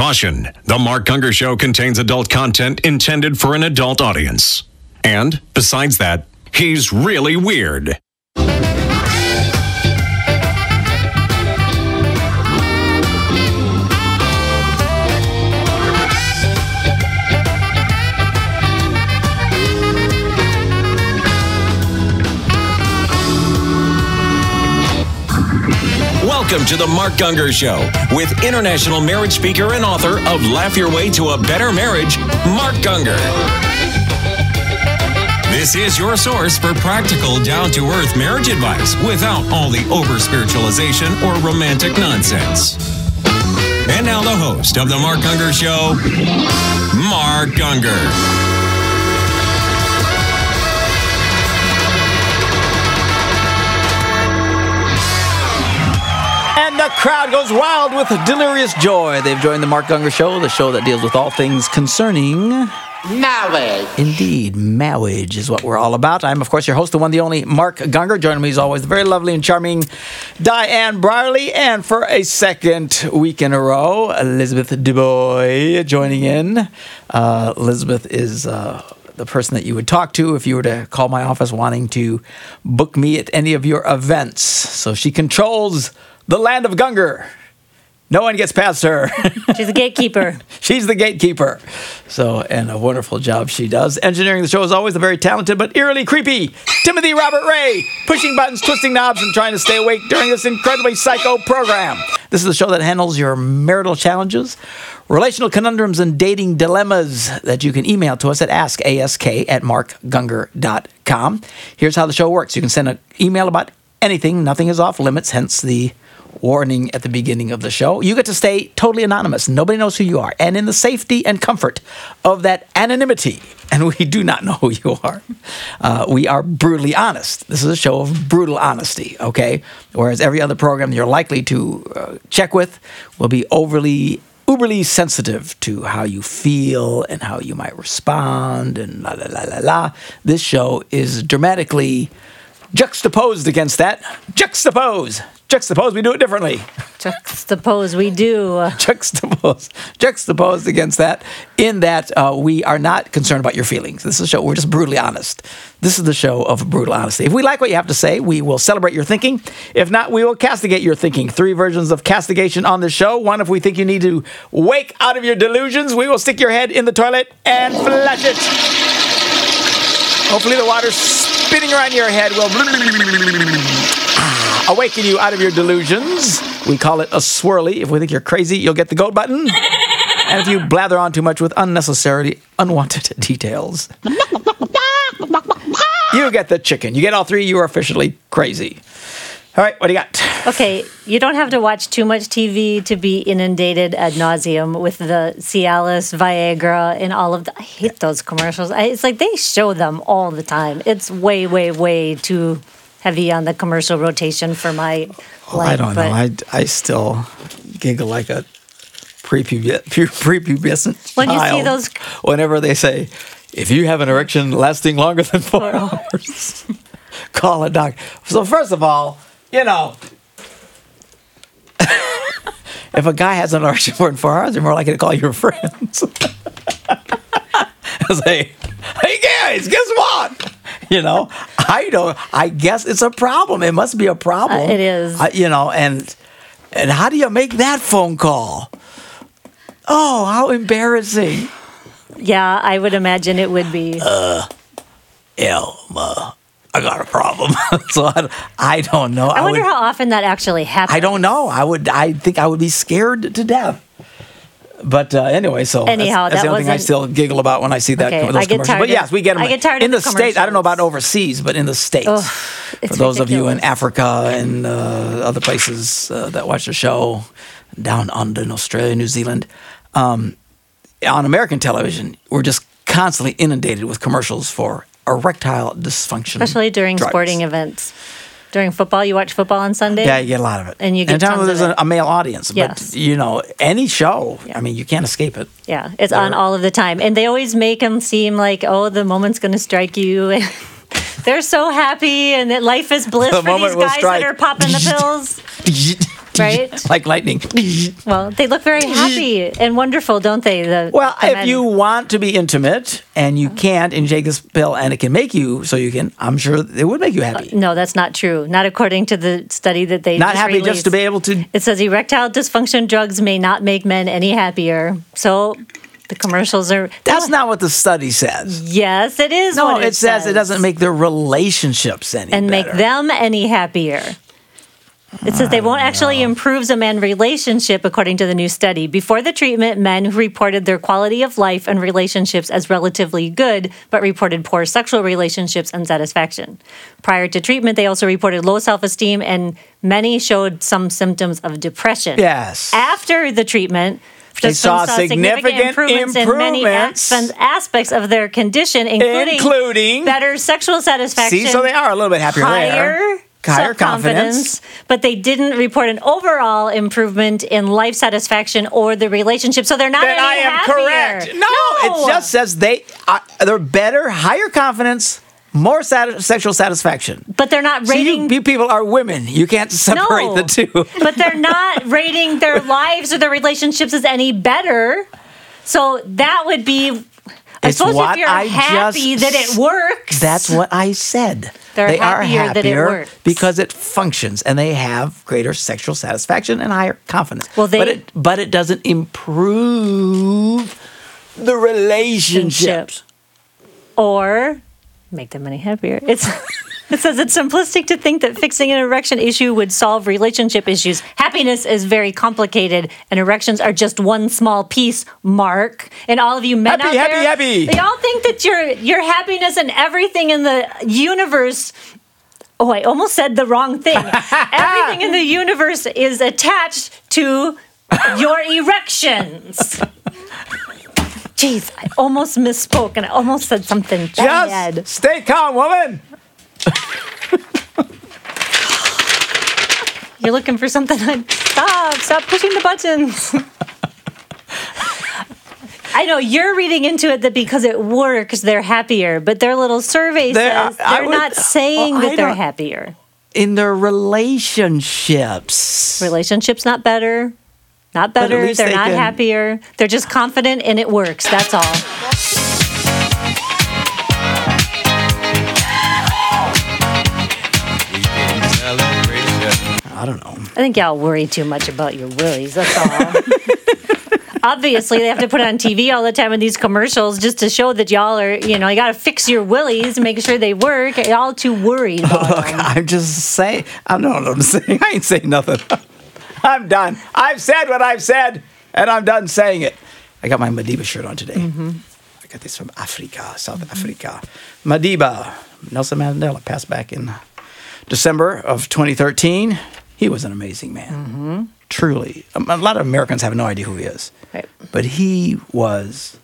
Caution The Mark Gungor Show contains adult content intended for an adult audience. And, besides that, he's really weird. Welcome to the Mark Gungor Show with international marriage speaker and author of Laugh Your Way to a Better Marriage, Mark Gungor. This is your source for practical, down to earth marriage advice without all the over spiritualization or romantic nonsense. And now, the host of The Mark Gungor Show, Mark Gungor. The crowd goes wild with delirious joy. They've joined the Mark Gungor Show, the show that deals with all things concerning marriage. Indeed, marriage is what we're all about. I'm, of course, your host, the one, the only Mark Gungor. Joining me, as always, the very lovely and charming Diane Brierly. And for a second week in a row, Elizabeth Dubois joining in. Uh, Elizabeth is. Uh, the person that you would talk to if you were to call my office wanting to book me at any of your events. So she controls the land of Gungor. No one gets past her. She's a gatekeeper. She's the gatekeeper. So, and a wonderful job she does. Engineering the show is always the very talented but eerily creepy Timothy Robert Ray, pushing buttons, twisting knobs, and trying to stay awake during this incredibly psycho program. This is the show that handles your marital challenges, relational conundrums, and dating dilemmas that you can email to us at askask at markgungor.com. Here's how the show works you can send an email about anything, nothing is off limits, hence the warning at the beginning of the show. You get to stay totally anonymous. Nobody knows who you are. And in the safety and comfort of that anonymity, and we do not know who you are, uh, we are brutally honest. This is a show of brutal honesty, okay? Whereas every other program you're likely to uh, check with will be overly uberly sensitive to how you feel and how you might respond and la la la la la. This show is dramatically juxtaposed against that. Juxtapose juxtapose, we do it differently. Juxtapose, we do. juxtapose, juxtaposed against that, in that uh, we are not concerned about your feelings. This is a show, we're just brutally honest. This is the show of brutal honesty. If we like what you have to say, we will celebrate your thinking. If not, we will castigate your thinking. Three versions of castigation on the show. One, if we think you need to wake out of your delusions, we will stick your head in the toilet and flush it. Hopefully, the water spinning around your head will awaken you out of your delusions. We call it a swirly. If we think you're crazy, you'll get the goat button. And if you blather on too much with unnecessary, unwanted details, you get the chicken. You get all three, you are officially crazy. All right, what do you got? Okay, you don't have to watch too much TV to be inundated ad nauseum with the Cialis, Viagra, and all of the. I hate those commercials. I, it's like they show them all the time. It's way, way, way too heavy on the commercial rotation for my oh, life. I don't know. I, I still giggle like a prepubescent when child. you see those. Whenever they say, if you have an erection lasting longer than four hours, call a doctor. So first of all, you know. if a guy has an erection for four hours, you're more likely to call your friends. I say, hey guys, guess what? you know, I don't. I guess it's a problem. It must be a problem. Uh, it is. you know, and and how do you make that phone call? Oh, how embarrassing! Yeah, I would imagine it would be. Uh, Elma. I got a problem. so I, I don't know. I, I wonder would, how often that actually happens. I don't know. I would. I think I would be scared to death. But uh, anyway, so anyhow, that's, that's that the only thing I still giggle about when I see that. Okay, those I get commercials. But yes, we get them. I get tired in the, the states. I don't know about overseas, but in the states, for those ridiculous. of you in Africa and uh, other places uh, that watch the show, down under in Australia, New Zealand, um, on American television, we're just constantly inundated with commercials for erectile dysfunction, especially during drugs. sporting events during football. You watch football on Sunday. Yeah, you get a lot of it, and you get Anytime tons there's a, a, male audience. Yes. but you know any show. Yeah. I mean, you can't escape it. Yeah, it's They're, on all of the time, and they always make them seem like, oh, the moment's going to strike you. They're so happy, and that life is bliss the for these guys strike. that are popping the pills. Right? like lightning. Well, they look very happy and wonderful, don't they? The, Well, the if men. you want to be intimate and you can't, and you take this pill and it can make you so you can, I'm sure it would make you happy. Uh, no, that's not true. Not according to the study that they Not just happy just to be able to. It says erectile dysfunction drugs may not make men any happier. So the commercials are. That's not what the study says. Yes, it is. No, what it, says, it doesn't make their relationships any and make them any happier. It says they won't actually improve a man's relationship, according to the new study. Before the treatment, men who reported their quality of life and relationships as relatively good, but reported poor sexual relationships and satisfaction. Prior to treatment, they also reported low self esteem, and many showed some symptoms of depression. Yes. After the treatment, They saw significant improvements in many improvements. aspects of their condition, including, Including- better sexual satisfaction. See, so they are a little bit happier higher there. Higher self-confidence, but they didn't report an overall improvement in life satisfaction or the relationship. So they're not Then any I am happier. correct. No, it just says they are, they're better, higher confidence, more sati- sexual satisfaction. But they're not See, you, rating. you people are women. You can't separate no, the two. but they're not rating their lives or their relationships as any better. So that would be. I It's suppose what if you're I happy just that it works. That's what I said. They're they are happier that it works. because it functions and they have greater sexual satisfaction and higher confidence. Well, they- but it but it doesn't improve the relationships. or make them any happier. It's it says it's simplistic to think that fixing an erection issue would solve relationship issues. Happiness is very complicated, and erections are just one small piece. Mark and all of you men Happy, out happy, there, happy. They all think that your your happiness and everything in the universe. Oh, I almost said the wrong thing. everything in the universe is attached to your erections. Jeez, I almost misspoke and I almost said something bad. Just stay calm, woman. You're looking for something. Stop! Stop pushing the buttons. I know you're reading into it that because it works, they're happier. But their little survey They're- says they're would- not saying I that they're happier. In their relationships. Relationships not better, not better. They're they not can- happier. They're just confident and it works. That's all. I don't know. I think y'all worry too much about your willies. That's all. Obviously, they have to put it on TV all the time in these commercials just to show that y'all are, you know, you got to fix your willies, make sure they work. Y'all too worried about Look, them. I'm just saying. I don't know what I'm saying. I ain't saying nothing. I'm done. I've said what I've said, and I'm done saying it. I got my Madiba shirt on today. Mm-hmm. I got this from Africa, South mm-hmm. Africa. Madiba, Nelson Mandela passed back in December of 2013. He was an amazing man. Truly. A a lot of Americans have no idea who he is. Right. But he was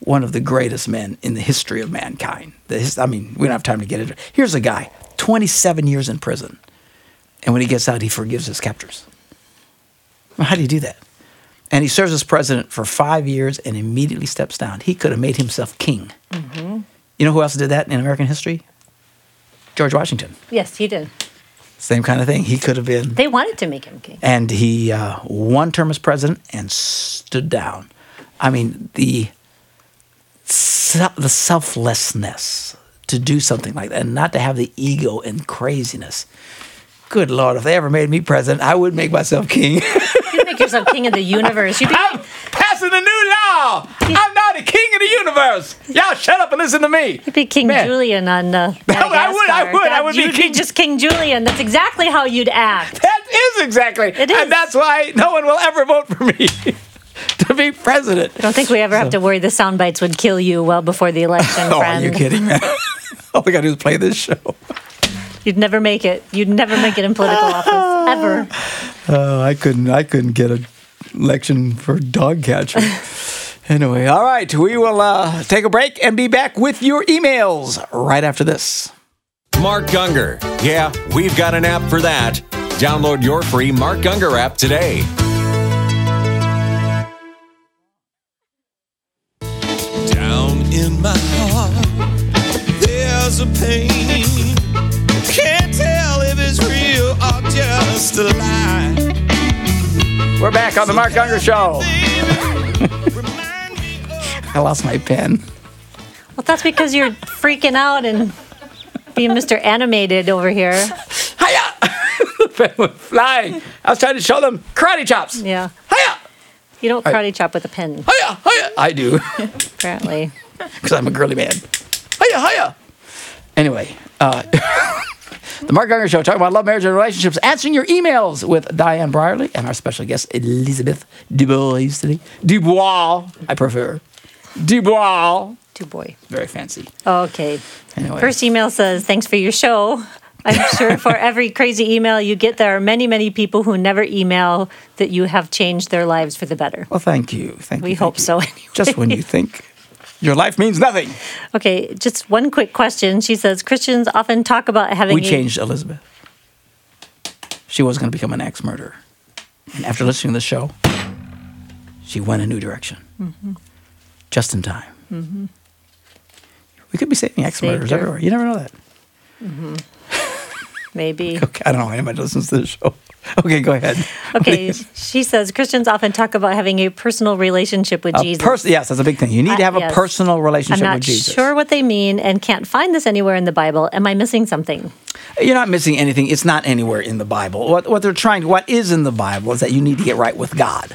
one of the greatest men in the history of mankind. His, I mean, we don't have time to get into it. Here's a guy, 27 years in prison. And when he gets out, he forgives his captors. Well, how do you do that? And he serves as president for five years and immediately steps down. He could have made himself king. Mm-hmm. You know who else did that in American history? George Washington. Yes, he did. Same kind of thing. He could have been. They wanted to make him king. And he uh, one term as president and stood down. I mean, the the selflessness to do something like that and not to have the ego and craziness. Good Lord, if they ever made me president, I would make myself king. You'd make yourself king of the universe. You'd be, passing a new law. I'm now the king of the universe. Y'all shut up and listen to me. you'd be King Man. Julien on uh, I would, I would, I would be King- just King Julien. That's exactly how you'd act. That is exactly. It is. And that's why no one will ever vote for me to be president. I don't think we ever have to worry the sound bites would kill you well before the election, Oh, friend. are you kidding, man? All we gotta do is play this show. You'd never make it. You'd never make it in political office ever. Oh, I couldn't. I couldn't get an election for dog catcher. Anyway, all right. We will uh, take a break and be back with your emails right after this. Mark Gungor. Yeah, we've got an app for that. Download your free Mark Gungor app today. Down in my heart, there's a pain. Can't tell if it's real or just a lie. We're back on the Mark Gungor Show. I lost my pen. Well, that's because you're freaking out and being Mr. Animated over here. Hiya! the pen went flying. I was trying to show them karate chops. Yeah. Hiya! You don't karate chop with a pen, Hiya! Hiya! I do, apparently. because I'm a girly man. Hiya! Hiya! Anyway, uh, the Mark Gungor Show, talking about love, marriage, and relationships, answering your emails with Diane Brierly and our special guest, Elizabeth Dubois. Dubois, I prefer. Dubois. Boy. Very fancy. Okay. Anyway. First email says, Thanks for your show. I'm sure for every crazy email you get, there are many, many people who never email that you have changed their lives for the better. Well, thank you. Thank We you. We hope you. so anyway. Just when you think your life means nothing. Okay, just one quick question. She says Christians often talk about having We a- changed Elizabeth. She was going to become an axe murderer. And after listening to the show, she went a new direction. Mm-hmm. Just in time. We could be saving Saved murderers everywhere. You never know that. maybe. Okay, I don't know. Anybody listens to the show. Okay, go ahead. Okay, she says Christians often talk about having a personal relationship with A Jesus. pers- yes, that's a big thing. You need Uh, to have a yes. personal I'm not sure what they mean and can't find this anywhere in the Bible. Am I missing something? You're not missing anything. It's not anywhere in the Bible. What, what they're trying, what is in the Bible is that you need to get right with God.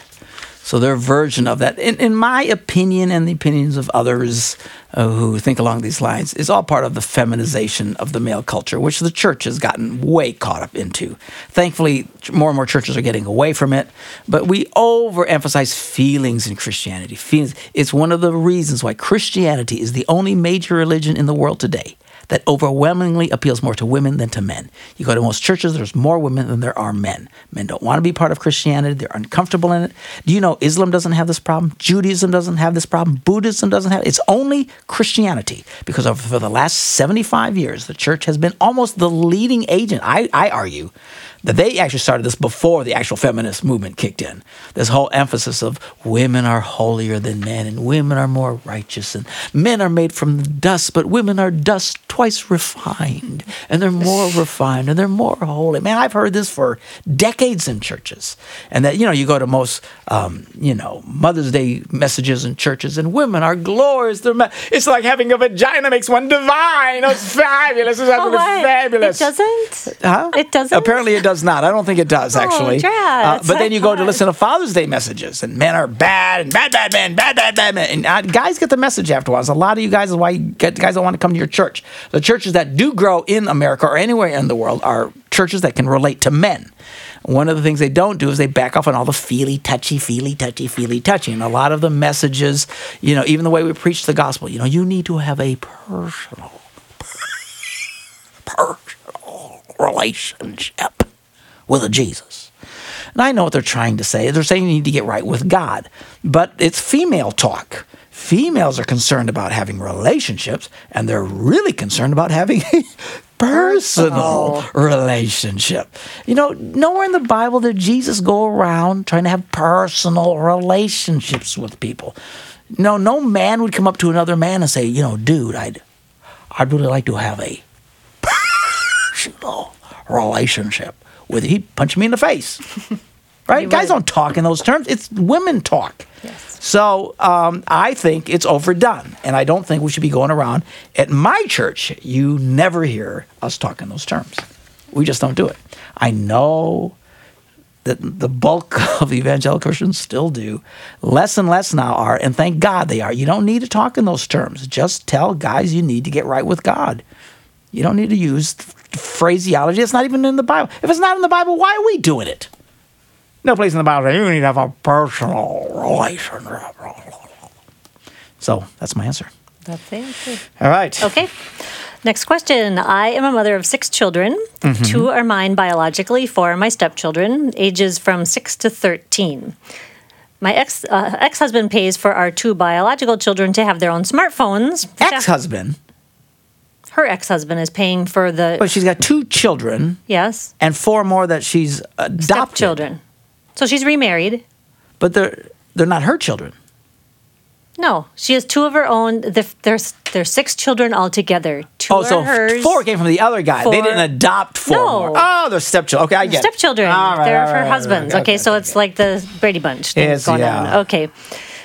So their version of that, in, in my opinion and the opinions of others uh, who think along these lines, is all part of the feminization of the male culture, which the church has gotten way caught up into. Thankfully, more and more churches are getting away from it, but we overemphasize feelings in Christianity. Feelings. It's one of the reasons why Christianity is the only major religion in the world today that overwhelmingly appeals more to women than to men. You go to most churches, there's more women than there are men. Men don't want to be part of Christianity, they're uncomfortable in it. Do you know Islam doesn't have this problem? Judaism doesn't have this problem. Buddhism doesn't have it. It's only Christianity because for the last 75 years, the church has been almost the leading agent, I, I argue, that they actually started this before the actual feminist movement kicked in. This whole emphasis of women are holier than men and women are more righteous and men are made from dust, but women are dust twice refined and they're more refined and they're more holy. Man, I've heard this for decades in churches. And that, you know, you go to most, um, you know, Mother's Day messages in churches and women are glorious. They're ma- it's like having a vagina makes one divine. It's fabulous. It's what? fabulous. It doesn't? Huh? It doesn't? Apparently, it does not. I don't think it does actually. Uh, drats. but then you go to listen to Father's Day messages, and men are bad and bad, bad men, bad, bad, bad men. And uh, guys get the message afterwards. A lot of you guys is why you get guys don't want to come to your church. The churches that do grow in America or anywhere in the world are churches that can relate to men. One of the things they don't do is they back off on all the feely, touchy, feely, touchy, feely, touchy. And a lot of the messages, you know, even the way we preach the gospel, you know, you need to have a personal personal relationship with a Jesus. And I know what they're trying to say. They're saying you need to get right with God, but it's female talk. Females are concerned about having relationships, and they're really concerned about having a personal relationship. You know, nowhere in the Bible did Jesus go around trying to have personal relationships with people. No, no man would come up to another man and say, you know, dude, I'd, I'd really like to have a personal relationship with. He'd punch me in the face. right? Guys don't talk in those terms. It's women talk. Yes. So um, I think it's overdone. And I don't think we should be going around. At my church, you never hear us talk in those terms. We just don't do it. I know that the bulk of evangelical Christians still do. Less and less now are, and thank God they are. You don't need to talk in those terms. Just tell guys you need to get right with God. You don't need to use phraseology. It's not even in the Bible. If it's not in the Bible, why are we doing it? No place in the Bible. You need to have a personal relationship. So that's my answer. That's it. All right. Okay. Next question. I am a mother of six children. Mm-hmm. Two are mine biologically, four are my stepchildren, ages from six to 13. My ex uh, ex husband pays for our two biological children to have their own smartphones. Ex-husband, Her ex husband is paying for the. but she's got two children yes. and four more that she's adopted. children. So she's remarried. But they're they're not her children. No, she has two of her own. There's there's six children altogether. Two Oh, so are hers. four came from the other guy. They didn't adopt four No. more. Oh, they're stepchildren. Okay, I get it. stepchildren. All right, They're all for right, husbands. right, okay, so it's like the Brady Bunch thing Yes, going yeah. on. Okay.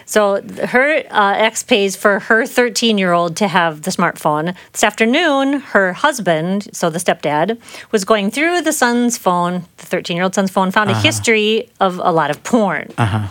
So her uh, ex pays for her 13 year old to have the smartphone. This afternoon, her husband, so the stepdad, was going through the son's phone, the 13 year old son's phone, found a history of a lot of porn. Uh-huh.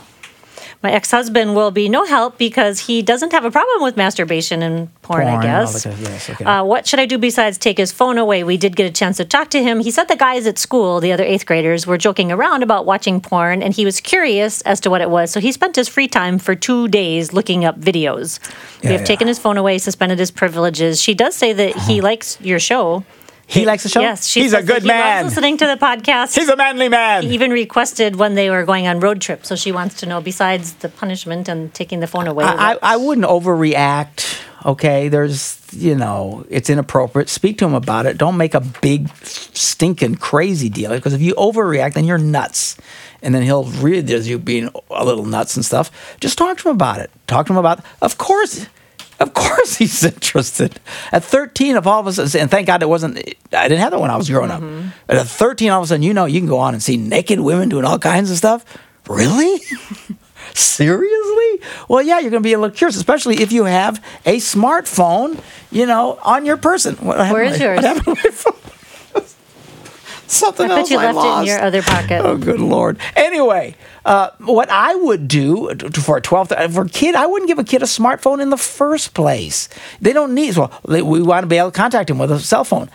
My ex husband will be no help because he doesn't have a problem with masturbation and porn, Porn I guess. yes, okay. Uh, what should I do besides take his phone away? We did get a chance to talk to him. He said the guys at school, the other eighth graders, were joking around about watching porn, and he was curious as to what it was. So he spent his free time for two days looking up videos. Yeah, we have yeah. Uh-huh. taken his phone away, suspended his privileges. She does say that he likes your show. He likes the show? Yes, He's a good he man. Loves listening to the podcast. He's a manly man. he even requested when they were going on road trip, So she wants to know, besides the punishment and taking the phone away, I, I I wouldn't overreact. Okay, there's you know it's inappropriate. Speak to him about it. Don't make a big stinking crazy deal because if you overreact, then you're nuts, and then he'll read as you being a little nuts and stuff. Just talk to him about it. Talk to him about. Of course. Of course he's interested. At 13, of all of us, and thank God it wasn't, I didn't have that when I was growing up. Mm-hmm. But at 13, all of a sudden, you know, you can go on and see naked women doing all kinds of stuff. Really? Seriously? Well, yeah, you're going to be a little curious, especially if you have a smartphone, you know, on your person. What Where my- yours? What happened to my phone? Something I else you I left it lost. in your other pocket. Oh, good lord. Anyway, uh, what I would do for a 12 for a kid, I wouldn't give a kid a smartphone in the first place. They don't need. Well, they, we want to be able to contact him with a cell phone.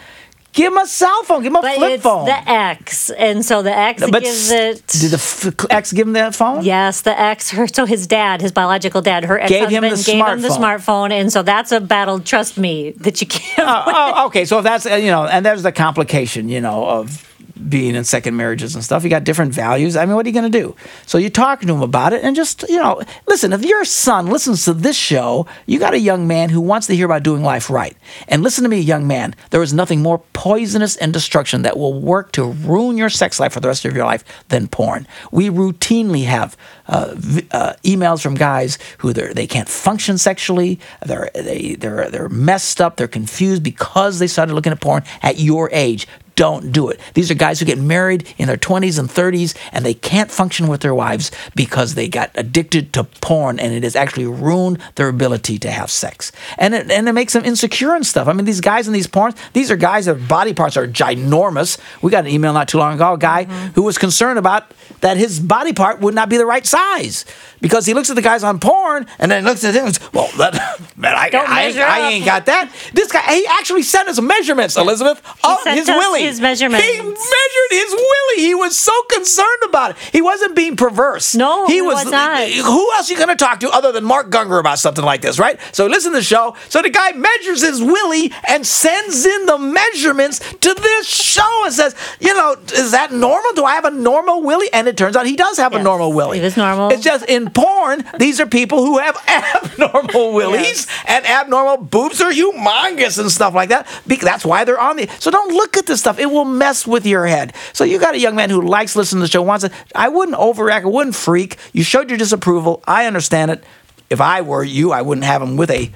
Give him a cell phone. Give him a but flip it's phone. the X, and so the X But gives it. Did the f- ex give him that phone? Yes, the X. Her, so his dad, his biological dad, her ex Gave him the gave him the smartphone. and so that's a battle. Trust me, that you can't. oh, oh, okay. So if that's uh, you know, and there's the complication, you know, of being in second marriages and stuff. You got different values. I mean, what are you going to do? So you talk to him about it, and just you know, listen. If your son listens to this show, you got a young man who wants to hear about doing life right. And listen to me, young man. There is nothing more poisonous and destruction that will work to ruin your sex life for the rest of your life than porn. We routinely have uh, uh, emails from guys who they can't function sexually. They're they, they're they're messed up. They're confused because they started looking at porn at your age. Don't do it. These are guys who get married in their 20s and 30s and they can't function with their wives because they got addicted to porn and it has actually ruined their ability to have sex. And it, and it makes them insecure and stuff. I mean, these guys in these porns, these are guys their body parts are ginormous. We got an email not too long ago, a guy who was concerned about that his body part would not be the right size because he looks at the guys on porn and then looks at him and says, well, that, man, I, Don't I, I ain't got that. This guy, he actually sent us measurements, Elizabeth, of his willy. His measurements. He measured his willy. He was so concerned about it. He wasn't being perverse. No, he he was, was not. Who else are you going to talk to other than Mark Gungor about something like this, right? So listen to the show. So the guy measures his willy and sends in the measurements to this show and says, you know, is that normal? Do I have a normal willy? And it turns out he does have a normal willy. it is normal. It's just in porn, these are people who have abnormal willies Yes. and abnormal boobs are humongous and stuff like that. That's why they're on the. So don't look at this stuff. It will mess with your head. So you got a young man who likes listening to the show, wants it. I wouldn't overreact. I wouldn't freak. You showed your disapproval. I understand it. If I were you, I wouldn't have him with a.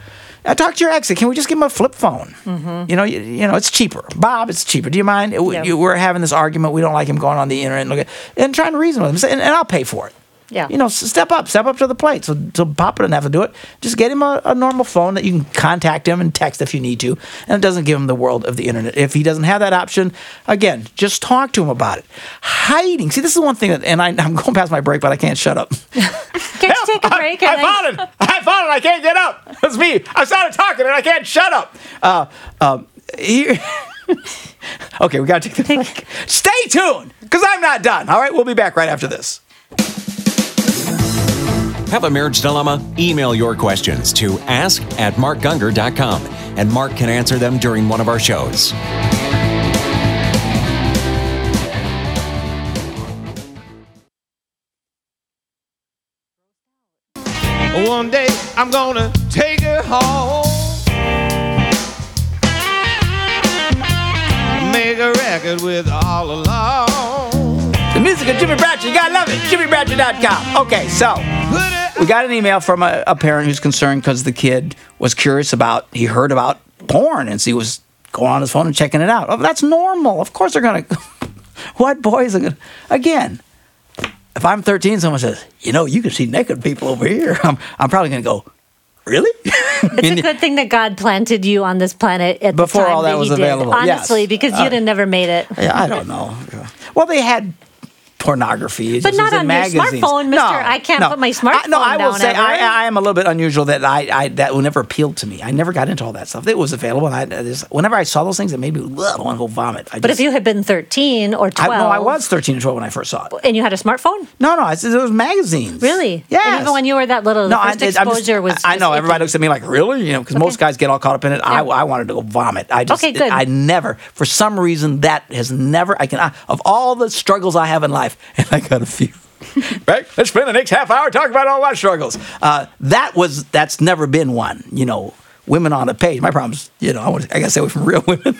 I talk to your ex. Can we just give him a flip phone? Mm-hmm. You know, you, you know, it's cheaper. Bob, it's cheaper. Do you mind? It- you- we're having this argument. We don't like him going on the internet and and trying to reason with him, and, and I'll pay for it. Yeah. You know, step up, step up to the plate. So, so Papa doesn't have to do it. Just get him a, a normal phone that you can contact him and text if you need to, and it doesn't give him the world of the internet. If he doesn't have that option, again, just talk to him about it. Hiding. See, this is one thing that, and I, I'm going past my break, but I can't shut up. Can't you take a break? I, I found it. I found it. I can't get up. That's me. I started talking and I can't shut up. Uh, um, here. okay, we got to take the break. Stay tuned, because I'm not done. All right, we'll be back right after this. Have a marriage dilemma? Email your questions to ask at markgungor.com and Mark can answer them during one of our shows. One day I'm gonna take her home. Make a record with all along. The music of Jimmy Bratcher. You gotta love it. JimmyBratcher.com. Okay, so Put it we got an email from a, a parent who's concerned because the kid was curious about, he heard about porn and so he was going on his phone and checking it out. Oh, that's normal. Of course they're gonna. what boys are gonna? Again, if I'm 13, someone says, you know, you can see naked people over here. I'm, I'm probably gonna go, really? It's a good thing that God planted you on this planet at Before the time all that he was did. available, yes. Honestly, because Uh, you'd have never made it. yeah, I don't know. Well, they had pornography. It But just not on your smartphone, mister. I can't put my smartphone. I, no, I will say ever. I, I am a little bit unusual that I, I that never appealed to me. I never got into all that stuff. It was available, and I, I just, whenever I saw those things, it made me ugh, I want to go vomit. I But just, if you had been 13 or 12, I, no, I was 13 or 12 when I first saw it. and you had a smartphone, No, no, I said it was magazines. really? Yes. And even when you were that little, No, I, first just- exposure was. I know everybody looks at me like, really? You know, because most guys get all caught up in it. I, I wanted to go vomit. I just, Okay, good. I never, for some reason, that has never. I can I, of all the struggles I have in life, and I got a few. right? Let's spend the next half hour talking about all my struggles. Uh, that was that's never been one. You know, women on a page. My problem's, you know, I, want I got to stay away from real women.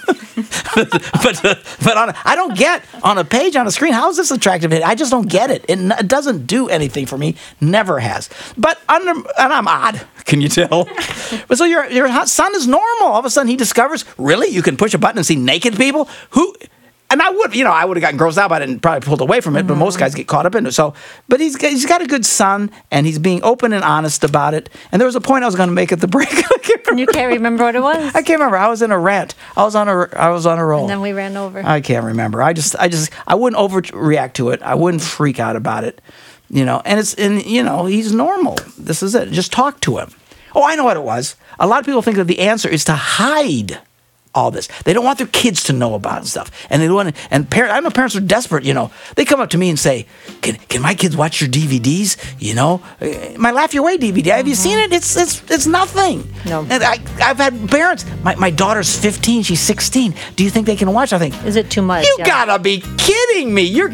but uh, but on a, I don't get on a page on a screen. How is this attractive? I just don't get it. It, n- it doesn't do anything for me. Never has. But under and I'm odd. Can you tell? but so your your son is normal. All of a sudden he discovers really you can push a button and see naked people who. And I would, you know, I would have gotten grossed out by it and probably pulled away from it. But most guys get caught up in it. So, but he's got, he's got a good son, and he's being open and honest about it. And there was a point I was going to make at the break. I. You can't remember what it was. I can't remember. I was in a rant. I was on a I was on a roll. And then we ran over. I can't remember. I just I just I wouldn't overreact to it. I wouldn't freak out about it. You know, and it's and you know, he's normal. This is it. Just talk to him. Oh, I know what it was. A lot of people think that the answer is to hide all this. They don't want their kids to know about stuff. And they don't want and parents I know parents are desperate, you know. They come up to me and say, "Can can my kids watch your DVDs?" You know, "Uh, my Laugh Your Way DVD. Have you seen it? It's it's it's nothing. No. And I I've had parents. My my daughter's 15, she's 16. Do you think they can watch? I think Is it too much? you Yeah. gotta be kidding me. You're,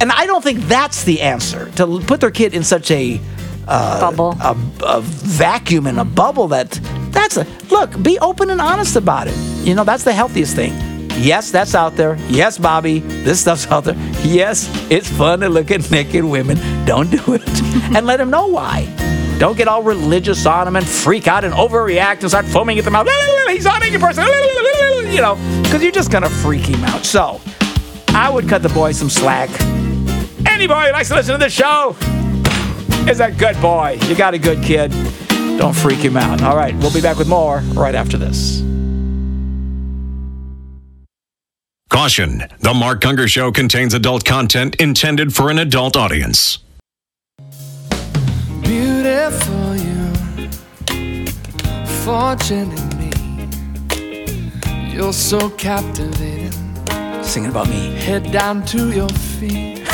and I don't think that's the answer to put their kid in such a Uh, bubble. a, a vacuum in a bubble. That that's a look. Be open and honest about it. You know that's the healthiest thing. Yes, that's out there. Yes, Bobby, this stuff's out there. Yes, it's fun to look at naked women. Don't do it, and let him know why. Don't get all religious on him and freak out and overreact and start foaming at the mouth. He's on naked person. You know, because you're just gonna freak him out. So, I would cut the boy some slack. Any boy who likes to listen to this show is a good boy. You got a good kid. Don't freak him out. All right, we'll be back with more right after this. Caution The Mark Gungor Show contains adult content intended for an adult audience. Beautiful you, fortune in me. You're so captivating. Singing about me. Head down to your feet.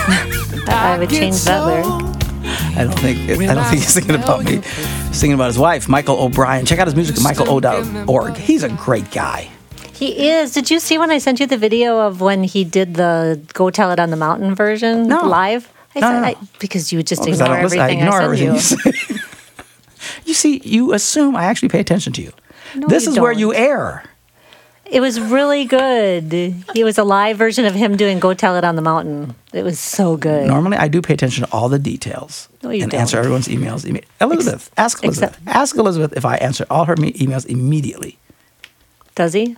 I would change that so lyric. I don't think I don't think he's singing about me. He's singing about his wife, Michael O'Brien. Check out his music at michaelo.org. He's a great guy. He is. Did you see when I sent you the video of when he did the "Go Tell It on the Mountain" version No. live? I No, said no. I, because you would just I ignore. I everything I, ignore send everything you. you say. you see, you assume I actually pay attention to you. No, this is where don't. you err. It was really good. It was a live version of him doing "Go Tell It on the Mountain." It was so good. Normally, I do pay attention to all the details No, you and don't. answer everyone's emails. Imme- Elizabeth, ask Elizabeth. except- ask Elizabeth if I answer all her me- emails immediately. Does he?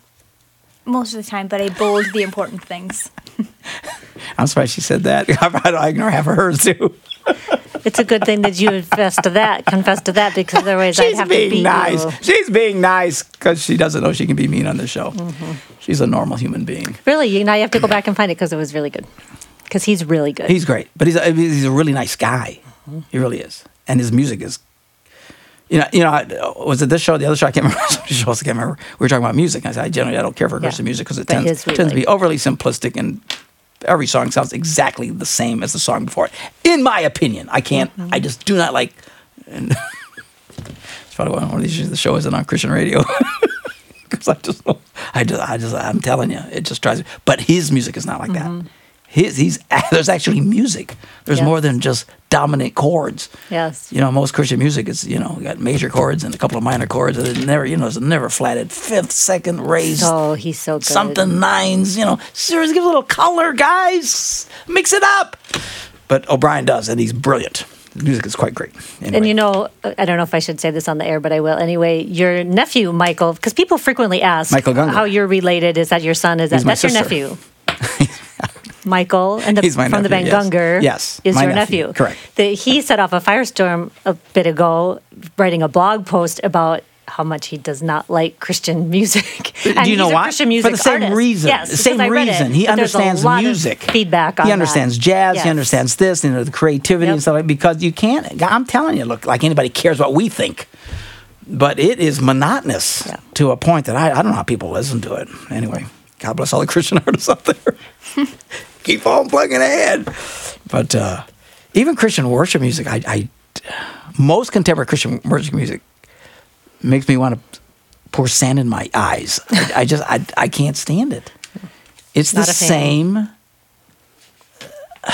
most of the time, but I bold the important things. I'm surprised she said that. I ignore half of hers too. It's a good thing that you confess to that. Confess to that because otherwise I'd have to being beat nice. you. She's being nice because she doesn't know she can be mean on the show. Mm-hmm. She's a normal human being. Really, you now you have to go back and find it because it was really good. Because he's really good. He's great, but he's a, he's a really nice guy. He really is, and his music is. You know, you know, I- was it this show, the other show? I can't remember. Shows I can't remember. We were talking about music. I said, I generally I don't care for Yeah. Christian music because it But tends, we tends to be overly simplistic and every song sounds exactly the same as the song before it. In my opinion, I can't. Mm-hmm. I just do not like. And it's probably one of these the show isn't on Christian radio. Because I just, I just, I just, I'm telling you, it just drives me. But his music is not like that. His, he's there's actually music. There's. Yes. more than just dominant chords. Yes. You know, most Christian music is, you know, you got major chords and a couple of minor chords. And it never, you know, it's never flatted. Fifth, second, raised, Oh, he's so good. something nines. You know, seriously, give a little color, guys. Mix it up. But O'Brien does, and he's brilliant. the music is quite great. Anyway. And you know, I don't know if I should say this on the air, but I will anyway. Your nephew, Michael, because people frequently ask Michael how you're related. Is that your son? Is that He's that's your nephew? Michael and the, from the nephew, band yes. Gungor Yes, is your nephew, nephew. correct. The, he set off a firestorm a bit ago, writing a blog post about how much he does not like Christian music. Do you know why? Christian For music the same artist. reason. Yes, the same read it, reason. he understands music. feedback on He that. understands jazz. Yes. He understands this. You know, the creativity and stuff. Like, because you can't. I'm telling you, look, like anybody cares what we think, but it is monotonous Yeah. to a point that I, I don't know how people listen to it. Anyway, God bless all the Christian artists out there. Keep on plugging ahead. But uh, even Christian worship music, I, I most contemporary Christian worship music makes me want to pour sand in my eyes. I, I just I, I can't stand it. It's the Not same.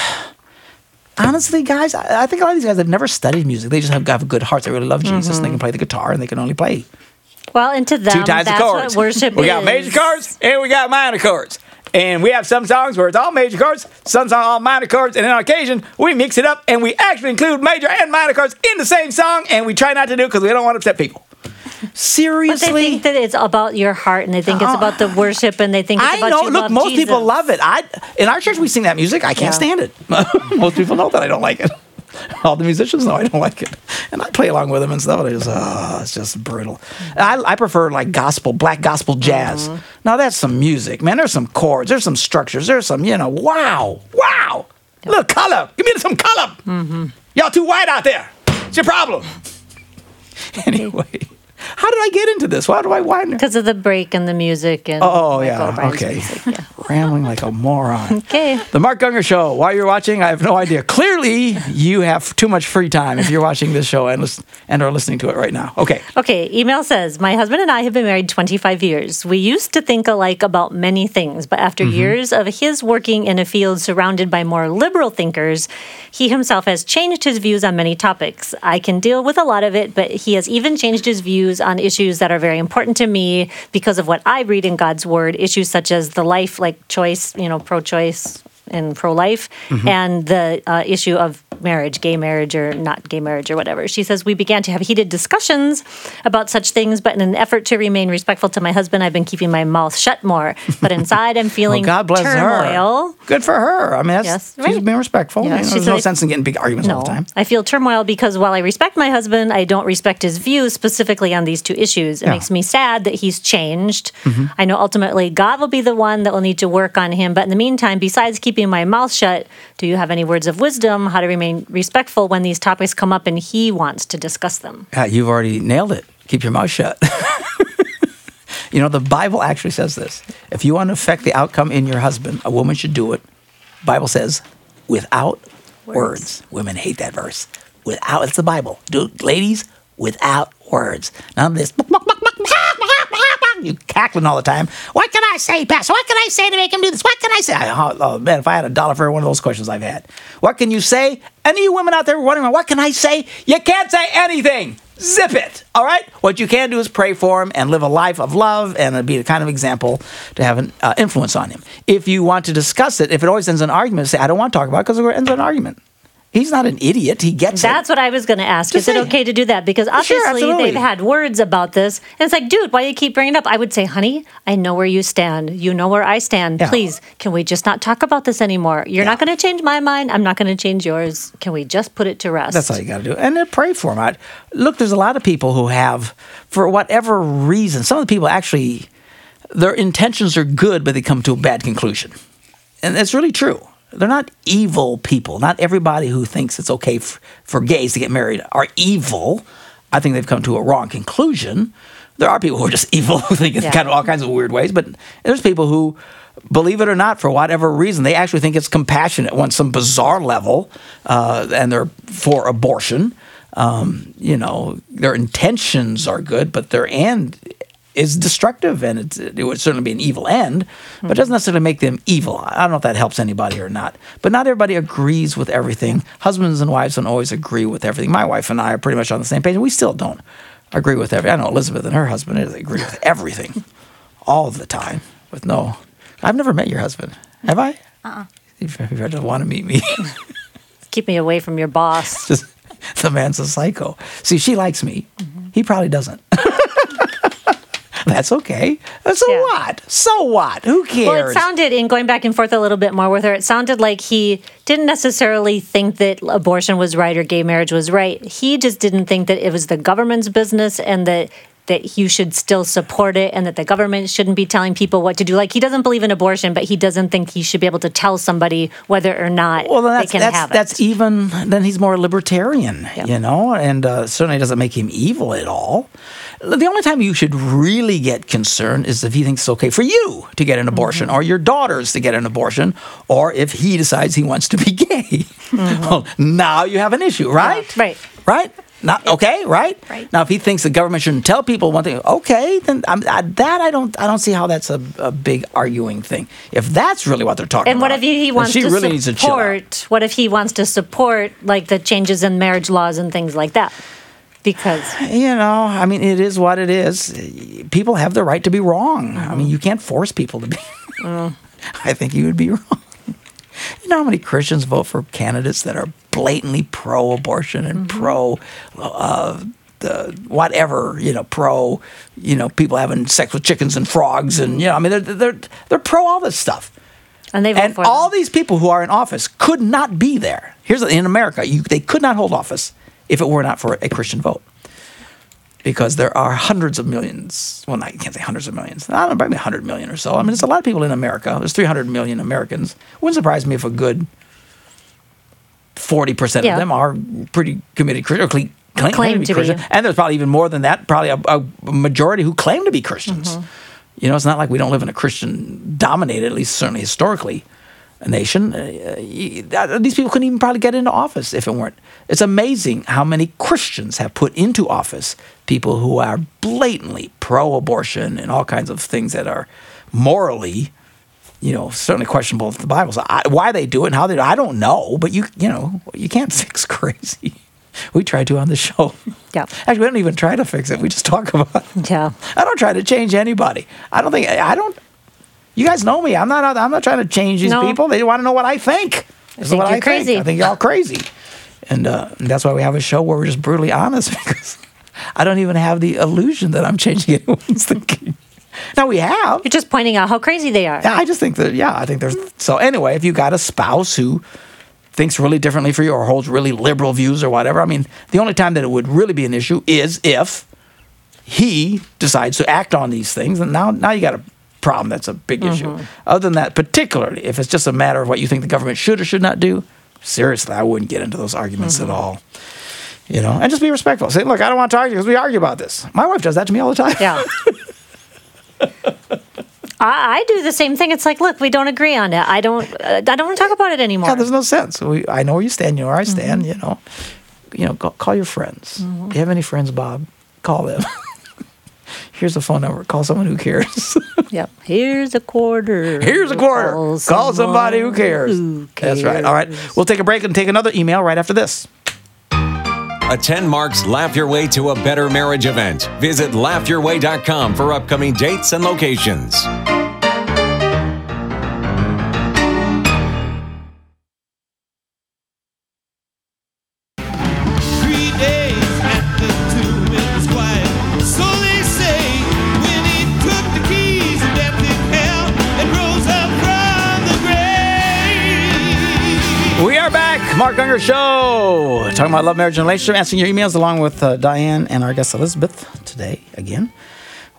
Honestly, guys, I, I think a lot of these guys have never studied music. They just have, have good hearts. They really love Jesus. and They can play the guitar and they can only play Well, and to them, two types that's of chords. what worship we got major chords and we got minor chords. And we have some songs where it's all major chords, some songs all minor chords, and then on occasion we mix it up and we actually include major and minor chords in the same song, and we try not to do it because we don't want to upset people. But Seriously. they think that it's about your heart, and they think it's about the worship, and they think it's I about know. you Look, most people love it. I in our church we sing that music. I can't Yeah. stand it. most people know that I don't like it. All the musicians know I don't like it, and I play along with them and stuff. And I just, oh, it's just brutal. I, I prefer like gospel, black gospel jazz. Mm-hmm. Now that's some music, man. There's some chords. There's some structures. There's some, you know, wow, wow. Look, color. Give me some color. Mm-hmm. Y'all too white out there. It's your problem. anyway, how did I get into this? Why do I why? because of the break and the music and Oh Michael yeah, O'Brien's okay. music, yeah. Rambling like a moron. Okay. The Mark Gungor Show. While you're watching, I have no idea. Clearly, you have too much free time if you're watching this show and listen, and are listening to it right now. Okay. Okay, email says My husband and I have been married 25 years. We used to think alike about many things, but after Mm-hmm. years of his working in a field surrounded by more liberal thinkers, he himself has changed his views on many topics. I can deal with a lot of it, but he has even changed his views on issues that are very important to me because of what I read in God's word, issues such as the life like choice, you know, pro choice and pro life, Mm-hmm. and the uh, issue of marriage, gay marriage or not gay marriage or whatever. She says, We began to have heated discussions about such things, but in an effort to remain respectful to my husband, I've been keeping my mouth shut more. But inside, I'm Well, feeling God bless turmoil. her. Good for her. I mean, that's, Yes, she's being respectful. Yeah, You know, there's no like- sense in getting big arguments all the time. I feel turmoil because while I respect my husband, I don't respect his views specifically on these two issues. It Yeah. makes me sad that he's changed. Mm-hmm. I know ultimately God will be the one that will need to work on him. But in the meantime, besides keeping my mouth shut, do you have any words of wisdom how to remain respectful when these topics come up and he wants to discuss them? You've already nailed it. Keep your mouth shut. you know, the Bible actually says this. If you want to affect the outcome in your husband, a woman should do it. Bible says, without words. Women hate that verse. Without, it's the Bible. Do ladies, without words. None of this. You cackling all the time. What can I say, Pastor? What can I say to make him do this? What can I say? Oh, oh, man, if I had a dollar for every one of those questions I've had. What can you say? Any women out there wondering, what can I say? You can't say anything. Zip it. All right? What you can do is pray for him and live a life of love and be the kind of example to have an uh, influence on him. If you want to discuss it, if it always ends in an argument, say, I don't want to talk about it because it ends in an argument. He's not an idiot. He gets That's it. That's what I was going to ask. Just Is it okay to do that? Because obviously absolutely. they've had words about this. And it's like, dude, why do you keep bringing it up? I would say, honey, I know where you stand. You know where I stand. Yeah. Please, can we just not talk about this anymore? You're not going to change my mind. I'm not going to change yours. Can we just put it to rest? That's all you got to do. And then pray for him. I, look, there's a lot of people who have, for whatever reason, some of the people actually, their intentions are good, but they come to a bad conclusion. And that's really true. They're not evil people. Not everybody who thinks it's okay f- for gays to get married are evil. I think they've come to a wrong conclusion. There are people who are just evil, who think it's Yeah. kind of all kinds of weird ways, but there's people who, believe it or not, for whatever reason, they actually think it's compassionate on some bizarre level, uh, and they're for abortion. Um, you know, their intentions are good, but their end is destructive, and it's, it would certainly be an evil end, but it doesn't necessarily make them evil. I don't know if that helps anybody or not. But not everybody agrees with everything. Husbands and wives don't always agree with everything. My wife and I are pretty much on the same page, and we still don't agree with everything. I know Elizabeth and her husband they agree with everything all the time, with no. I've never met your husband, have I? Uh-uh. If you ever want to meet me, Keep me away from your boss. just the man's a psycho. See, she likes me. Mm-hmm. He probably doesn't. That's okay. So Yeah. what? So what? Who cares? Well, it sounded, in going back and forth a little bit more with her, it sounded like he didn't necessarily think that abortion was right or gay marriage was right. He just didn't think that it was the government's business and that that you should still support it and that the government shouldn't be telling people what to do. Like he doesn't believe in abortion, but he doesn't think he should be able to tell somebody whether or not well, then they that's can that's, have it. that's even then he's more libertarian, Yeah. you know, and uh, certainly doesn't make him evil at all. The only time you should really get concerned is if he thinks it's okay for you to get an abortion, Mm-hmm. or your daughters to get an abortion, or if he decides he wants to be gay. well, now you have an issue, right? Mm-hmm. right. Right. Not okay, right? Right. Now, if he thinks the government shouldn't tell people one thing, okay, then I'm, I, that I don't, I don't see how that's a, a big arguing thing. If that's really what they're talking And about, what if he, wants to really needs to chill out. support? What if he wants to support like the changes in marriage laws and things like that? Because you know, I mean, it is what it is. People have the right to be wrong. I mean, mm-hmm. you can't force people to be. Mm. I think you would be wrong. You know how many Christians vote for candidates that are blatantly pro-abortion and pro, uh, the whatever you know, pro, you know, people having sex with chickens and frogs, and you know, I mean, they're they're they're pro all this stuff. and they vote And all them. these people who are in office could not be there. Here's in America, you, they could not hold office if it were not for a Christian vote, because there are hundreds of millions. Well, I can't say hundreds of millions. I don't know, probably hundred million or so. I mean, there's a lot of people in America. There's 300 million Americans. Wouldn't surprise me if a good 40 percent Yeah. of them are pretty committed Christian. Claim, claim, Claim to to be be. Christian. And there's probably even more than that. Probably a, a majority who claim to be Christians. Mm-hmm. You know, it's not like we don't live in a Christian dominated, at least certainly historically, nation. Uh, y- that- these people couldn't even probably get into office if it weren't. It's amazing how many Christians have put into office people who are blatantly pro-abortion and all kinds of things that are morally, you know, certainly questionable if the Bible's I, why they do it and how they do it. I don't know, but you you know you can't fix crazy. We try to on the show. Yeah. Actually, we don't even try to fix it. We just talk about it. Yeah. I don't try to change anybody. I don't think I don't. You guys know me. I'm not. I'm not trying to change these No. people. They want to know what I think. This is think what you're I crazy. think. I think y'all crazy, and, uh, and that's why we have a show where we're just brutally honest because I don't even have the illusion that I'm changing anyone's thinking. Now we have. You're just pointing out how crazy they are. Yeah, I just think that. Yeah, I think there's. So anyway, if you got a spouse who thinks really differently for you or holds really liberal views or whatever, I mean, the only time that it would really be an issue is if he decides to act on these things, and now now you got a problem. That's a big issue. Mm-hmm. Other than that, particularly if it's just a matter of what you think the government should or should not do, seriously, I wouldn't get into those arguments at mm-hmm. all. You know, and just be respectful. Say, look, I don't want to talk to you because we argue about this. My wife does that to me all the time. Yeah. I, I do the same thing. It's like, look, we don't agree on it. I don't. Uh, I don't want to talk about it anymore. Yeah, there's no sense. We, I know where you stand. You know where I stand. Mm-hmm. You know, you know. Go, call your friends. You have any friends, Bob? Call them. Here's a phone number. Call someone who cares. Yep. Here's a quarter. Here's a quarter. Call, somebody who cares. who That's right. All right. We'll take a break and take another email right after this. Attend Mark's Laugh Your Way to a Better Marriage event. Visit laughyourway.com for upcoming dates and locations. Show. Talking about love, marriage, and relationship. Answering your emails along with uh, Diane and our guest Elizabeth today again.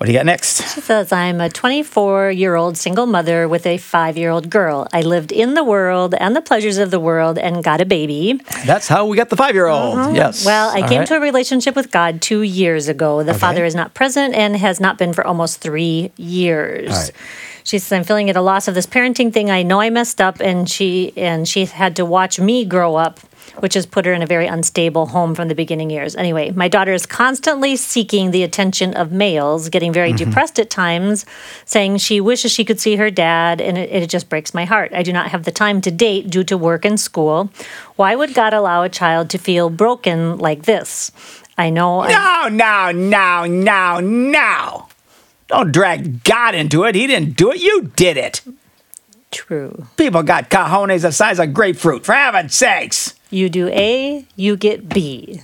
What do you got next? She says I'm a 24 year old single mother with a five year old girl. I lived in the world and the pleasures of the world and got a baby. That's how we got the five year old. Yes. Uh-huh. Well, I All came right. to a relationship with God two years ago. The Okay. father is not present and has not been for almost three years. She says, "I'm feeling at a loss of this parenting thing. I know I messed up, and she and she had to watch me grow up." Which has put her in a very unstable home from the beginning years. Anyway, my daughter is constantly seeking the attention of males, getting very Mm-hmm. depressed at times, saying she wishes she could see her dad, and it, it just breaks my heart. I do not have the time to date due to work and school. Why would God allow a child to feel broken like this? I know. I'm- No, no, no, no, no. Don't drag God into it. He didn't do it. You did it. True. People got cojones the size of grapefruit, for heaven's sakes. You do A, you get B.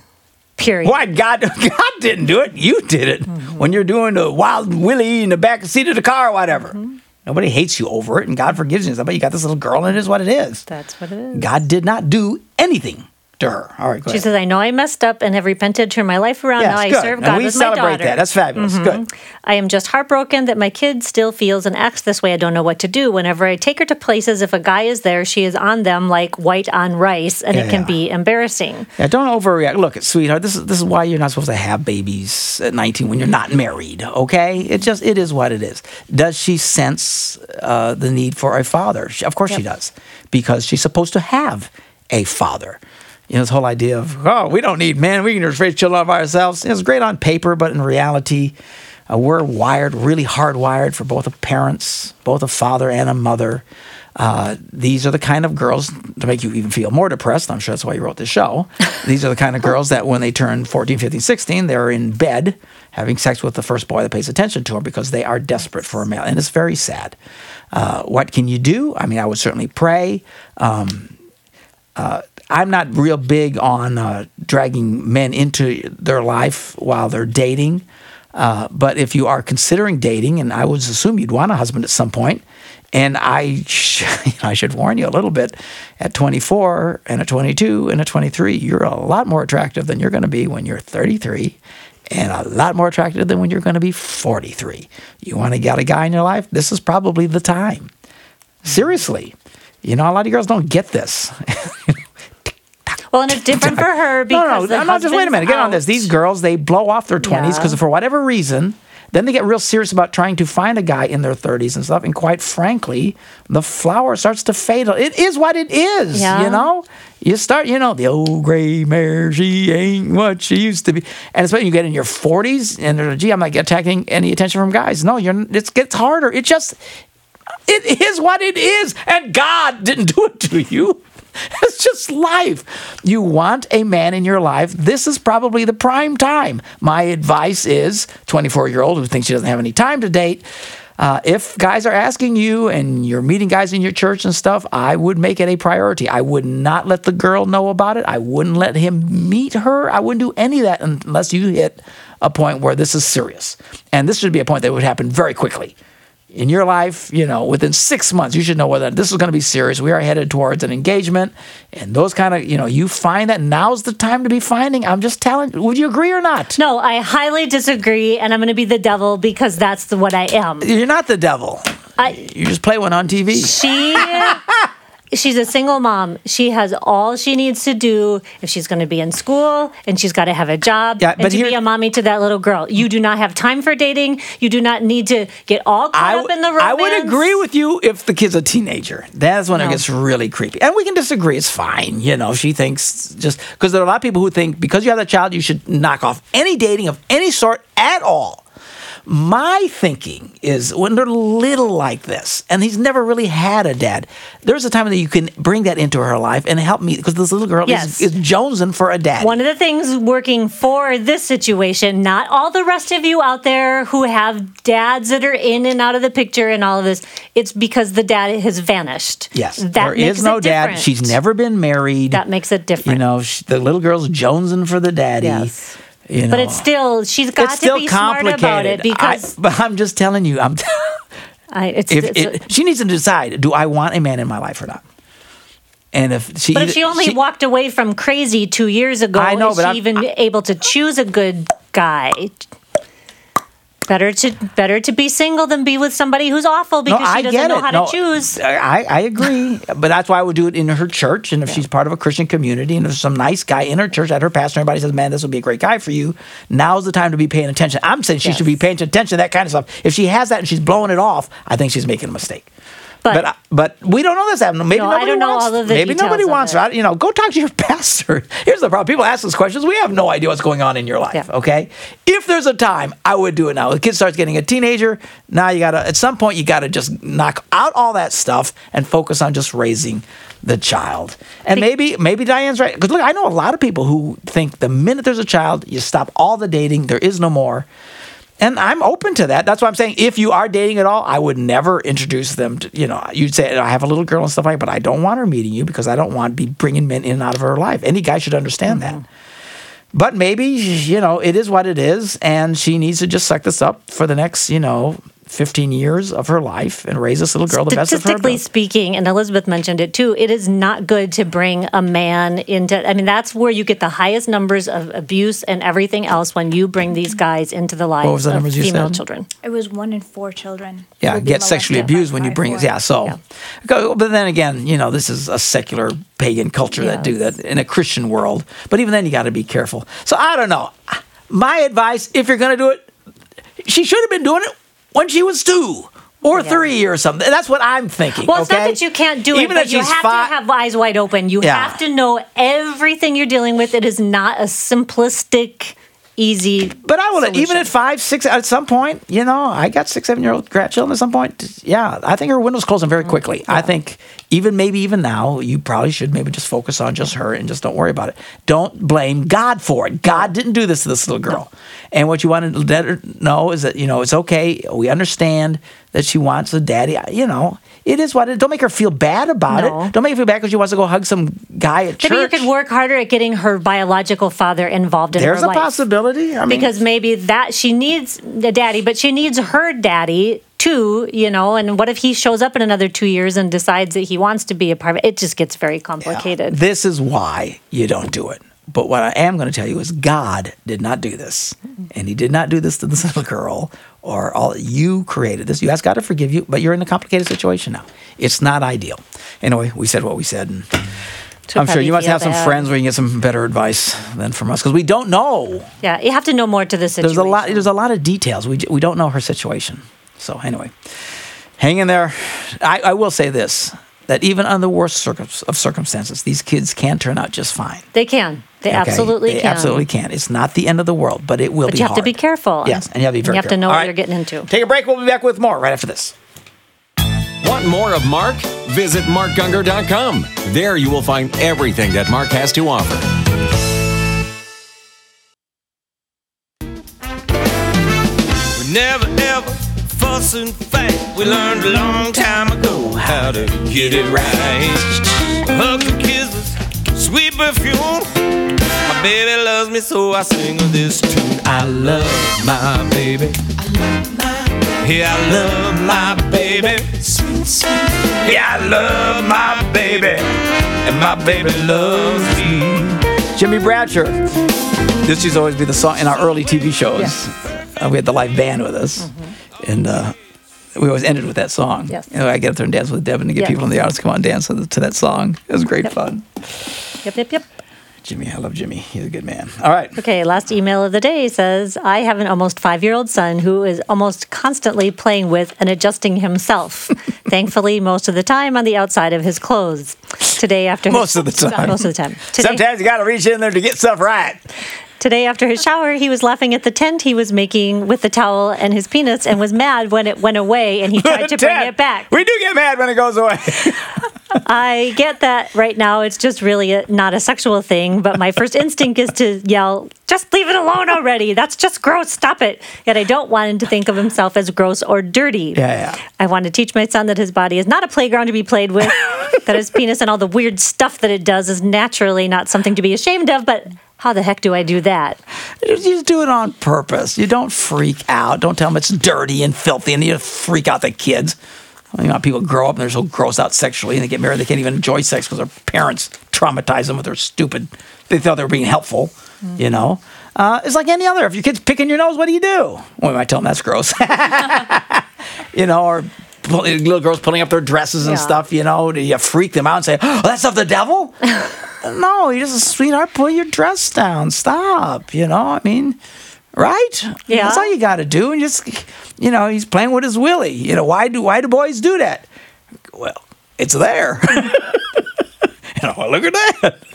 Period. Why God? God didn't do it. You did it. Mm-hmm. When you're doing the wild willy in the back seat of the car or whatever. Mm-hmm. Nobody hates you over it, and God forgives you. But you got this little girl, and it is what it is. That's what it is. God did not do anything her. All right, She ahead. says, I know I messed up and have repented, turned my life around. Yes, now I good. serve And God we with my celebrate daughter. Mm-hmm. that. That's fabulous. Good. I am just heartbroken that my kid still feels and acts this way. I don't know what to do. Whenever I take her to places, if a guy is there, she is on them like white on rice, and it Yeah. can be embarrassing. Yeah, don't overreact. Look, sweetheart, this is this is why you're not supposed to have babies at 19 when you're not married. Okay, it just it is what it is. Does she sense uh, the need for a father? She, of course she does, because she's supposed to have a father. You know, this whole idea of oh, we don't need men; we can just raise children by ourselves. It's great on paper, but in reality, uh, we're wired, really hardwired for both a parents, both a father and a mother. Uh, these are the kind of girls to make you even feel more depressed. I'm sure that's why you wrote this show. These are the kind of girls that when they turn 14, 15, 16, they're in bed having sex with the first boy that pays attention to them because they are desperate for a male. And it's very sad. Uh, what can you do? I mean, I would certainly pray. Um, uh, I'm not real big on uh, dragging men into their life while they're dating. Uh, but if you are considering dating, and I would assume you'd want a husband at some point, and I, sh- I should warn you a little bit. At 24 and at 22 and at 23, you're a lot more attractive than you're going to be when you're 33, and a lot more attractive than when you're going to be 43. You want to get a guy in your life? This is probably the time. Seriously, you know, a lot of girls don't get this. Well, and it's different for her because no, no, no, just wait a minute. Get on this. These girls, they blow off their 20s because Yeah. for whatever reason, then they get real serious about trying to find a guy in their 30s and stuff. And quite frankly, the flower starts to fade. It is what it is, Yeah. you know? You start, you know, the old gray mare, she ain't what she used to be. And it's when you get in your 40s and they're, gee, I'm not attacking any attention from guys. No, you're, it gets harder. It just, it is what it is. And God didn't do it to you. It's just life. You want a man in your life. This is probably the prime time. My advice is 24 year old who thinks she doesn't have any time to date. Uh, if guys are asking you and you're meeting guys in your church and stuff, I would make it a priority. I would not let the girl know about it. I wouldn't let him meet her. I wouldn't do any of that unless you hit a point where this is serious. And this should be a point that would happen very quickly in your life, you know, within six months, you should know whether this is going to be serious. We are headed towards an engagement, and those kind of, you know, you find that now's the time to be finding. I'm just telling. Would you agree or not? No, I highly disagree, and I'm going to be the devil because that's the, what I am. You're not the devil. I, You just play one on TV. she she's a single mom she has all she needs to do if she's going to be in school and she's got to have a job Yeah, and but to be a mommy to that little girl you do not have time for dating you do not need to get all caught I, up in the romance I would agree with you if the kid's a teenager. That's when it gets really creepy. And we can disagree. It's fine. You know, she thinks just because there are a lot of people who think because you have that child, you should knock off any dating of any sort at all. My thinking is when they're little like this, and he's never really had a dad, there's a time that you can bring that into her life and help me because this little girl Yes. is, is jonesing for a dad. one of the things working for this situation, not all the rest of you out there who have dads that are in and out of the picture and all of this, it's because the dad has vanished. Yes, that there is no dad. She's never been married. That makes it different. You know, sh the little girl's jonesing for the daddy. Yes. You know. but it's still, she's got to be smart about it because I, but I'm just telling you, I'm. I, it's, if it's it, she needs to decide, do I want a man in my life or not? And if she, But if she only walked away from crazy two years ago, I know, is but she I'm- even able to choose a good guy? Better to better to be single than be with somebody who's awful because she doesn't know how No, to choose. I, I agree, but that's why I would do it in her church. And if she's part of a Christian community, and there's some nice guy in her church that her pastor, everybody says, "Man, this would be a great guy for you." Now's the time to be paying attention. I'm saying she should be paying attention to that kind of stuff. If she has that and she's blowing it off, I think she's making a mistake. But- but uh, but we don't know this happening. Maybe No, nobody wants. all of the maybe nobody wants. it. You know, go talk to your pastor. Here's the problem: people ask us questions. We have no idea what's going on in your life. Yeah. Okay, if there's a time, I would do it now. The kid starts getting a teenager. Now you gotta. At some point, you gotta just knock out all that stuff and focus on just raising the child. And maybe maybe Diane's right. Because look, I know a lot of people who think the minute there's a child, you stop all the dating. There is no more. And I'm open to that. That's why I'm saying if you are dating at all, I would never introduce them to, you know, you'd say, I have a little girl and stuff like that, but I don't want her meeting you because I don't want to be bringing men in and out of her life. Any guy should understand that. Mm-hmm. but maybe you know it is what it is, and she needs to just suck this up for the next you know 15 years of her life and raise this little girl the best of her Statistically ability. speaking, and Elizabeth mentioned it too, it is not good to bring a man into. I mean, that's where you get the highest numbers of abuse and everything else when you bring these guys into the lives was the of numbers you female said? children. It was one in four children. Yeah, get sexually abused when you bring it. Yeah, so. Yeah. Go- But then again, you know, this is a secular pagan culture that do that in a Christian world. But even then, you got to be careful. So I don't know. My advice, if you're going to do it, she should have been doing it when she was two or Yeah. three or something. That's what I'm thinking. Well, it's not that you can't do it, Even but you have fi- to have eyes wide open. You Yeah. have to know everything you're dealing with. It is not a simplistic, easy. But I will, even at five, six, at some point, you know, I got six, seven year old grandchildren at some point. Yeah, I think her window's closing very quickly. I think even maybe even now, you probably should maybe just focus on just her and just don't worry about it. Don't blame God for it. God didn't do this to this little girl. And what you want to let her know is that, you know, it's okay. We understand that she wants a daddy. You know, it is what it Don't make her feel bad about No. it. Don't make her feel bad because she wants to go hug some guy at Maybe you could work harder at getting her biological father involved in There's her a possibility. I mean, because maybe that she needs the daddy, but she needs her daddy too, you know. And what if he shows up in another two years and decides that he wants to be a part of it? It just gets very complicated. This is why you don't do it. But what I am going to tell you is God did not do this. And he did not do this to this little girl or all you created this. You asked God to forgive you, but you're in a complicated situation now. It's not ideal. Anyway, we said what we said and I'm sure you must have some bad. friends where you can get some better advice than from us because we don't know. Yeah, you have to know more to the situation. There's a lot. There's a lot of details. We we don't know her situation. So anyway, hang in there. I, I will say this: that even under the worst circum- of circumstances, these kids can turn out just fine. They can. They Okay? absolutely They can. absolutely can. It's not the end of the world, but it will be. But be you have to be careful. Yes, and you have to be very You have to know All what right. you're getting into. Take a break. We'll be back with more right after this. Want more of Mark? Visit markgungor.com. There you will find everything that Mark has to offer. We never ever fuss and fight. We learned a long time ago how to get it right. Hugs and kisses, sweet perfume. My baby loves me, so I sing this tune. I love my baby. Yeah, I love my baby. Sweet, sweet. Yeah, I love my baby. And my baby loves me. Jimmy Bratcher. This used to always be the song in our early TV shows. Uh, we had the live band with us, and uh, we always ended with that song. Yes. You know, I get up there and dance with Devin to get people in the audience to come on and dance to, that song. It was great fun. Yep, yep, yep. Jimmy, I love Jimmy. He's a good man. All right. Okay, last email of the day says I have an almost five year old son who is almost constantly playing with and adjusting himself. Thankfully, most of the time on the outside of his clothes. Today, after Most his, of the time. most of the time. Today, Sometimes you got to reach in there to get stuff right. Today, after his shower, he was laughing at the tent he was making with the towel and his penis and was mad when it went away and he tried to bring it back. We do get mad when it goes away. I get that right now it's just really a, not a sexual thing, but my first instinct is to yell, just leave it alone already. That's just gross. Stop it. Yet I don't want him to think of himself as gross or dirty. Yeah, yeah. I want to teach my son that his body is not a playground to be played with, that his penis and all the weird stuff that it does is naturally not something to be ashamed of, but how the heck do I do that? You just do it on purpose. You don't freak out. Don't tell them it's dirty and filthy, and you freak out the kids. You know, people grow up and they're so gross out sexually, and they get married, they can't even enjoy sex because their parents traumatize them with their stupid. They thought they were being helpful, you know. Uh, it's like any other. If your kid's picking your nose, what do you do? Well, we might tell them that's gross, you know, or little girls pulling up their dresses and Yeah. stuff. You know, do you freak them out and say, "Oh, that's of the devil"? No, you just a sweetheart, pull your dress down. Stop. You know, I mean, right? Yeah. That's all you got to do. And just, you know, he's playing with his willy. You know, why do why do boys do that? Well, it's there. you know, look at that.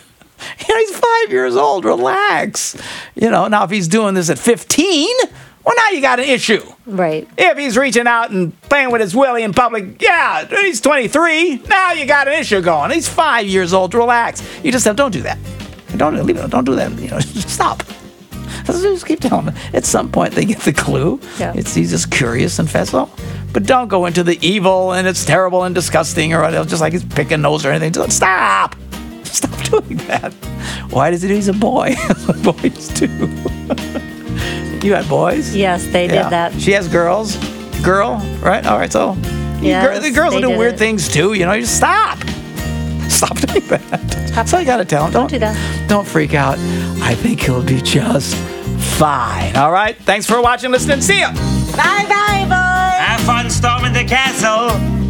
You know, he's five years old. Relax. You know, now if he's doing this at 15, well, now you got an issue. Right. If he's reaching out and playing with his willy in public, yeah, he's 23. Now you got an issue going. He's five years old. Relax. You just have, don't do that. Don't leave it. Don't do that. You know, stop. Just keep telling them. At some point, they get the clue. Yeah. It's he's just curious and facile. But don't go into the evil and it's terrible and disgusting or just like he's picking nose or anything. Just stop. Stop doing that. Why does it? He's a boy. boys too. You had boys? Yes, they yeah. did that. She has girls. Girl, right? All right, so yes, the girls will do weird it. things too. You know, you just stop. Stop doing that. That's all you gotta tell him. Don't, don't do that. Don't freak out. I think he'll be just fine. All right. Thanks for watching, listening. See ya. Bye, bye, boys. Have fun storming the castle.